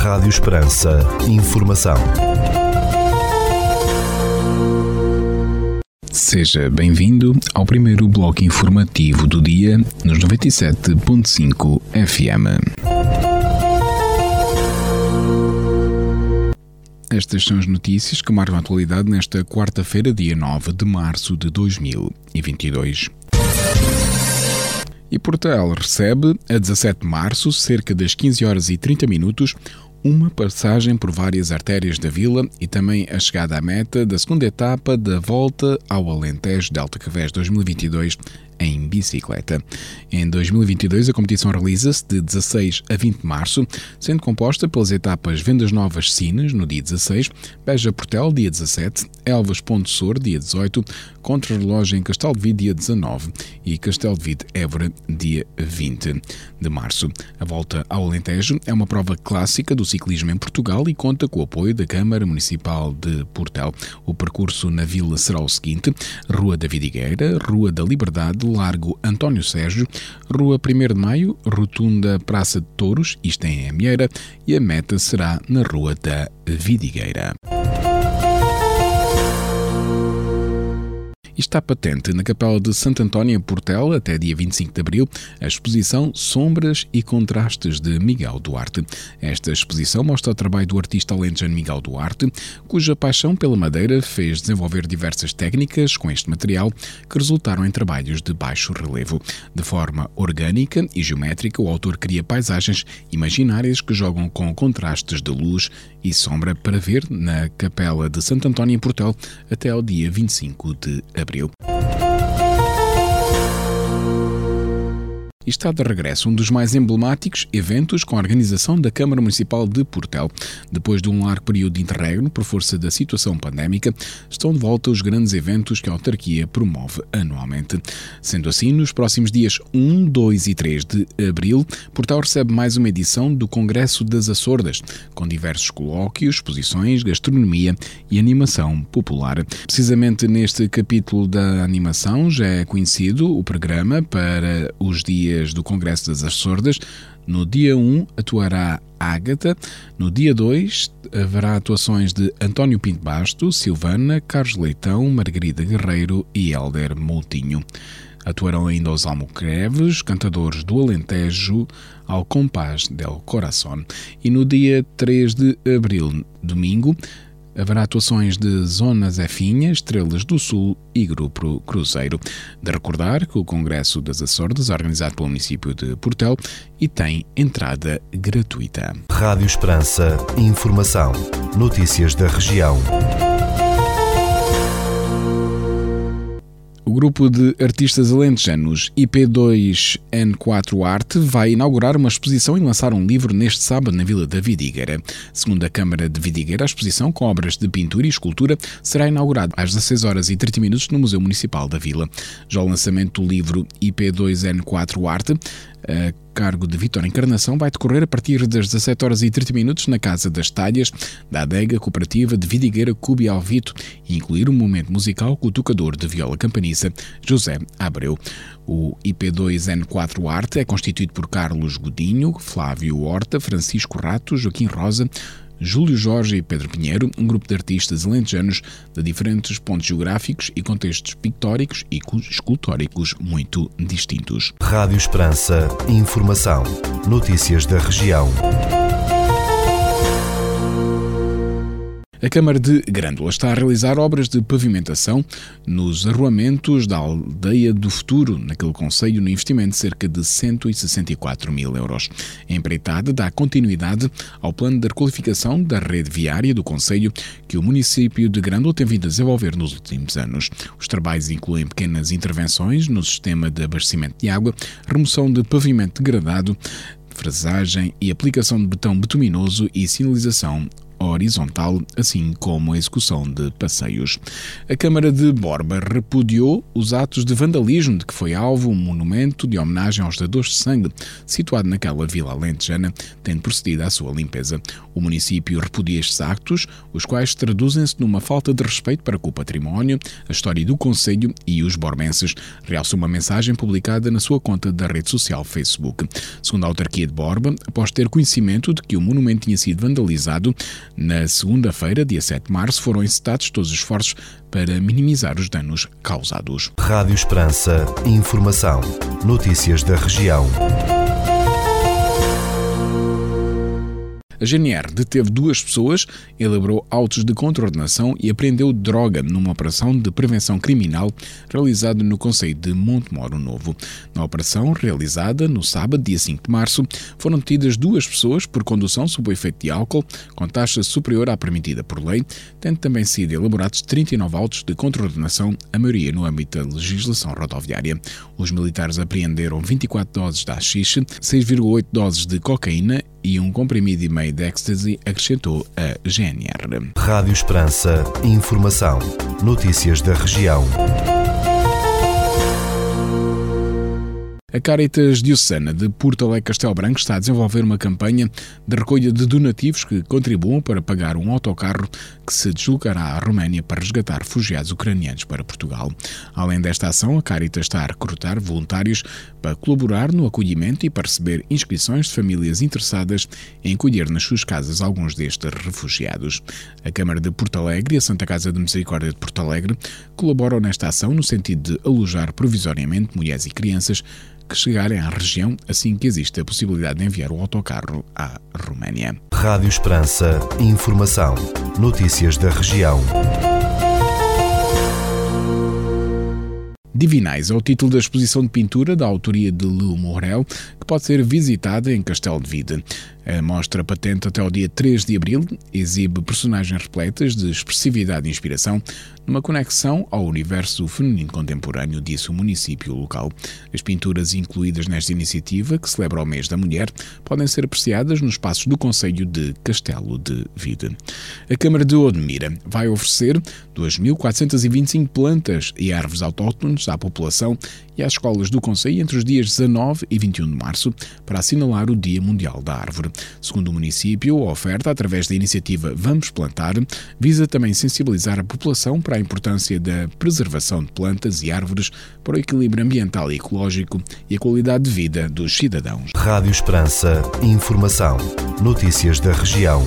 Rádio Esperança. Informação. Seja bem-vindo ao primeiro bloco informativo do dia nos 97.5 FM. Estas são as notícias que marcam a atualidade nesta quarta-feira, dia 9 de março de 2022. E Portel recebe, a 17 de março, cerca das 15 horas e 30 minutos, uma passagem por várias artérias da vila e também a chegada à meta da segunda etapa da volta ao Alentejo Delta Cavés 2022 em bicicleta. Em 2022, a competição realiza-se de 16 a 20 de março, sendo composta pelas etapas Vendas Novas Sines, no dia 16, Beja Portel, dia 17, Elvas Ponte Sor, dia 18, Contra-relógio em Castelo de Vide, dia 19 e Castelo de Vide Évora, dia 20 de março. A volta ao Alentejo é uma prova clássica do ciclismo em Portugal e conta com o apoio da Câmara Municipal de Portel. O percurso na vila será o seguinte: Rua da Vidigueira, Rua da Liberdade, Largo António Sérgio, Rua 1 de Maio, Rotunda Praça de Touros, isto em Amieira, e a meta será na Rua da Vidigueira. Está patente na Capela de Santo António em Portela até dia 25 de abril a exposição Sombras e Contrastes de Miguel Duarte. Esta exposição mostra o trabalho do artista alentejano Miguel Duarte, cuja paixão pela madeira fez desenvolver diversas técnicas com este material que resultaram em trabalhos de baixo relevo. De forma orgânica e geométrica, o autor cria paisagens imaginárias que jogam com contrastes de luz e sombra para ver na Capela de Santo António em Portel até ao dia 25 de abril. abril. Está de regresso um dos mais emblemáticos eventos com a organização da Câmara Municipal de Portel. Depois de um largo período de interregno por força da situação pandémica, estão de volta os grandes eventos que a autarquia promove anualmente. Sendo assim, nos próximos dias 1, 2 e 3 de abril, Portel recebe mais uma edição do Congresso das Açordas, com diversos colóquios, exposições, gastronomia e animação popular. Precisamente neste capítulo da animação já é conhecido o programa para os dias dias do Congresso das Açordas. No dia 1 atuará Ágata, no dia 2 haverá atuações de António Pinto Basto, Silvana, Carlos Leitão, Margarida Guerreiro e Helder Moutinho. Atuarão ainda os almocreves, cantadores do Alentejo, ao compás del Coração. E no dia 3 de abril, domingo, haverá atuações de Zonas Efinha, Estrelas do Sul e Grupo Cruzeiro. De recordar que o Congresso das Açordas é organizado pelo município de Portel e tem entrada gratuita. Rádio Esperança, informação, notícias da região. O grupo de artistas alentejanos IP2N4 Arte vai inaugurar uma exposição e lançar um livro neste sábado na Vila da Vidigueira. Segundo a Câmara de Vidigueira, a exposição com obras de pintura e escultura será inaugurada às 16 horas e 30 minutos no Museu Municipal da Vila. Já o lançamento do livro IP2N4 Arte a cargo de Vitor Encarnação vai decorrer a partir das 17 horas e 30 minutos na Casa das Talhas da adega cooperativa de Vidigueira Cubi Alvito e incluir um momento musical com o tocador de viola campaniça José Abreu. O IP2N4 Arte é constituído por Carlos Godinho, Flávio Horta, Francisco Rato, Joaquim Rosa, Júlio Jorge e Pedro Pinheiro, um grupo de artistas alentejanos de diferentes pontos geográficos e contextos pictóricos e escultóricos muito distintos. Rádio Esperança, informação, notícias da região. A Câmara de Grândola está a realizar obras de pavimentação nos arruamentos da Aldeia do Futuro, naquele Conselho, no investimento de cerca de 164 mil euros. A empreitada dá continuidade ao plano de requalificação da rede viária do Conselho que o município de Grândola tem vindo a desenvolver nos últimos anos. Os trabalhos incluem pequenas intervenções no sistema de abastecimento de água, remoção de pavimento degradado, fresagem e aplicação de betão betuminoso e sinalização horizontal, assim como a execução de passeios. A Câmara de Borba repudiou os atos de vandalismo de que foi alvo um monumento de homenagem aos dadores de sangue, situado naquela vila alentejana, tendo procedido à sua limpeza. O município repudia estes actos, os quais traduzem-se numa falta de respeito para com o património, a história do Conselho e os borbenses, realça uma mensagem publicada na sua conta da rede social Facebook. Segundo a autarquia de Borba, após ter conhecimento de que o monumento tinha sido vandalizado, na segunda-feira, dia 7 de março, foram encetados todos os esforços para minimizar os danos causados. Rádio Esperança. Informação. Notícias da região. A GNR deteve duas pessoas, elaborou autos de contraordenação e apreendeu droga numa operação de prevenção criminal realizada no Conselho de Montemoro Novo. Na operação, realizada no sábado, dia 5 de março, foram detidas duas pessoas por condução sob o efeito de álcool, com taxa superior à permitida por lei, tendo também sido elaborados 39 autos de contraordenação, a maioria no âmbito da legislação rodoviária. Os militares apreenderam 24 doses de haxixe, 6,8 doses de cocaína e um comprimido e meio de ecstasy, acrescentou a GNR. Rádio Esperança. Informação. Notícias da região. A Caritas Diocesana de Porto Alegre Castelo Branco está a desenvolver uma campanha de recolha de donativos que contribuam para pagar um autocarro que se deslocará à Roménia para resgatar refugiados ucranianos para Portugal. Além desta ação, a Caritas está a recrutar voluntários para colaborar no acolhimento e para receber inscrições de famílias interessadas em acolher nas suas casas alguns destes refugiados. A Câmara de Porto Alegre e a Santa Casa de Misericórdia de Porto Alegre colaboram nesta ação no sentido de alojar provisoriamente mulheres e crianças que chegarem à região assim que existe a possibilidade de enviar o autocarro à Roménia. Rádio Esperança. Informação. Notícias da região. Divinais é o título da exposição de pintura da autoria de Lou Morel, pode ser visitada em Castelo de Vida. A mostra patente até ao dia 3 de abril exibe personagens repletas de expressividade e inspiração numa conexão ao universo feminino contemporâneo, disse o município local. As pinturas incluídas nesta iniciativa, que celebra o mês da mulher, podem ser apreciadas nos espaços do Conselho de Castelo de Vida. A Câmara de Odmira vai oferecer 2.425 plantas e árvores autóctones à população e às escolas do Conselho entre os dias 19 e 21 de março para assinalar o Dia Mundial da Árvore. Segundo o município, a oferta, através da iniciativa Vamos Plantar, visa também sensibilizar a população para a importância da preservação de plantas e árvores para o equilíbrio ambiental e ecológico e a qualidade de vida dos cidadãos. Rádio Esperança. Informação. Notícias da região.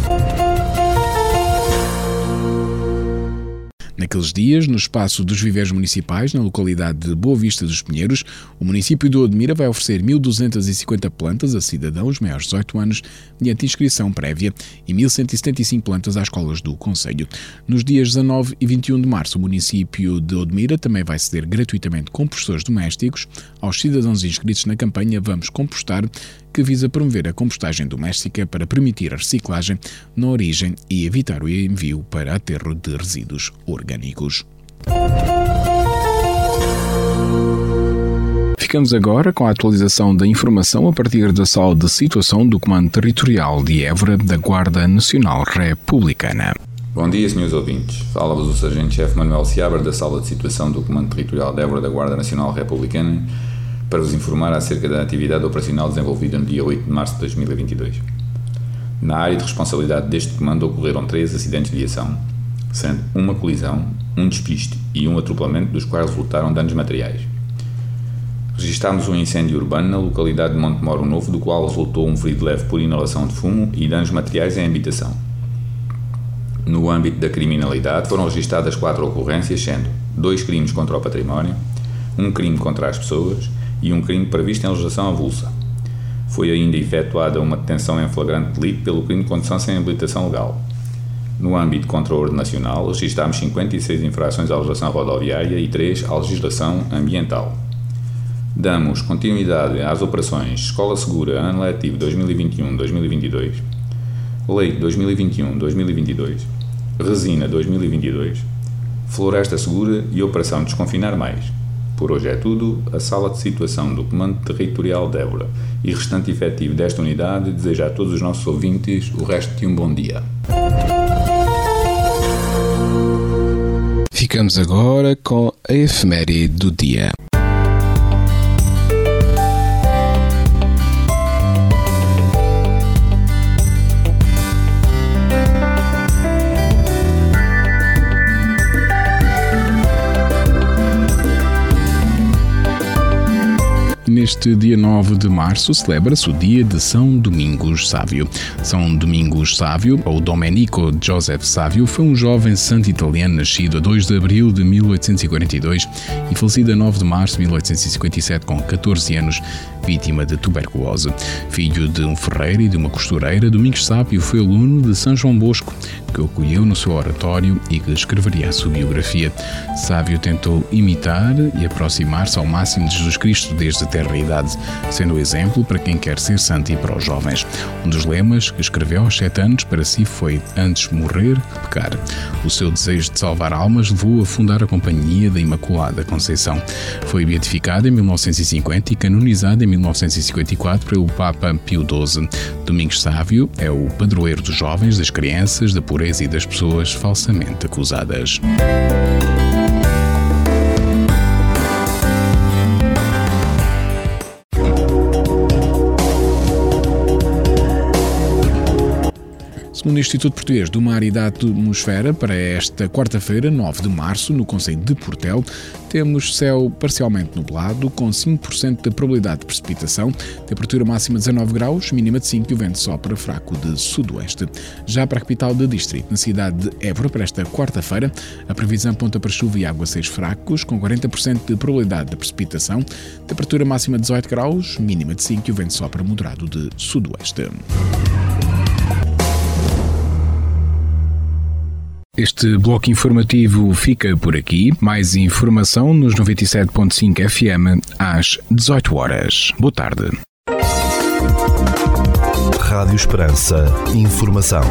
Naqueles dias, no espaço dos viveiros municipais, na localidade de Boa Vista dos Pinheiros, o município de Odmira vai oferecer 1.250 plantas a cidadãos maiores de 18 anos, mediante inscrição prévia, e 1.175 plantas às escolas do Conselho. Nos dias 19 e 21 de março, o município de Odmira também vai ceder gratuitamente compostores domésticos aos cidadãos inscritos na campanha Vamos Compostar, que visa promover a compostagem doméstica para permitir a reciclagem na origem e evitar o envio para aterro de resíduos orgânicos. Ficamos agora com a atualização da informação a partir da sala de situação do Comando Territorial de Évora da Guarda Nacional Republicana. Bom dia, senhores ouvintes. Fala-vos o Sargento-Chefe Manuel Seabra da Sala de Situação do Comando Territorial de Évora da Guarda Nacional Republicana para vos informar acerca da atividade operacional desenvolvida no dia 8 de março de 2022. Na área de responsabilidade deste comando ocorreram três acidentes de viação, sendo uma colisão, um despiste e um atropelamento, dos quais resultaram danos materiais. Registámos um incêndio urbano na localidade de Montemoro Novo, do qual resultou um ferido leve por inalação de fumo e danos materiais em habitação. No âmbito da criminalidade, foram registadas quatro ocorrências, sendo dois crimes contra o património, um crime contra as pessoas e um crime previsto em legislação avulsa. Foi ainda efetuada uma detenção em flagrante delito pelo crime de condução sem habilitação legal. No âmbito contra o ordem nacional, registámos 56 infrações à legislação rodoviária e 3 à legislação ambiental. Damos continuidade às operações Escola Segura, Ano Letivo 2021-2022, Leite 2021-2022, Resina 2022, Floresta Segura e Operação Desconfinar Mais. Por hoje é tudo. A Sala de Situação do Comando Territorial de Évora e restante efetivo desta unidade deseja a todos os nossos ouvintes o resto de um bom dia. Ficamos agora com a efeméride do dia. Neste dia 9 de março celebra-se o dia de São Domingos Sávio. São Domingos Sávio, ou Domenico Joseph Sávio, foi um jovem santo italiano nascido a 2 de abril de 1842 e falecido a 9 de março de 1857 com 14 anos, vítima de tuberculose. Filho de um ferreiro e de uma costureira, Domingos Sávio foi aluno de São João Bosco, que o acolheu no seu oratório e que escreveria a sua biografia. Sávio tentou imitar e aproximar-se ao máximo de Jesus Cristo desde a terra idade, sendo exemplo para quem quer ser santo e para os jovens. Um dos lemas que escreveu aos sete anos para si foi Antes morrer que pecar. O seu desejo de salvar almas levou a fundar a Companhia da Imaculada Conceição. Foi beatificado em 1950 e canonizado em 1954 pelo Papa Pio XII. Domingos Sávio é o padroeiro dos jovens, das crianças, da pureza e das pessoas falsamente acusadas. Segundo Instituto Português do Mar e da Atmosfera, para esta quarta-feira, 9 de março, no Conselho de Portel, temos céu parcialmente nublado, com 5% de probabilidade de precipitação, temperatura máxima 19 graus, mínima de 5 e o vento sopra fraco de sudoeste. Já para a capital do distrito, na cidade de Évora, para esta quarta-feira, a previsão aponta para chuva e aguaceiros fracos, com 40% de probabilidade de precipitação, temperatura máxima 18 graus, mínima de 5 e o vento sopra moderado de sudoeste. Este bloco informativo fica por aqui. Mais informação nos 97.5 FM às 18 horas. Boa tarde. Rádio Esperança. Informação.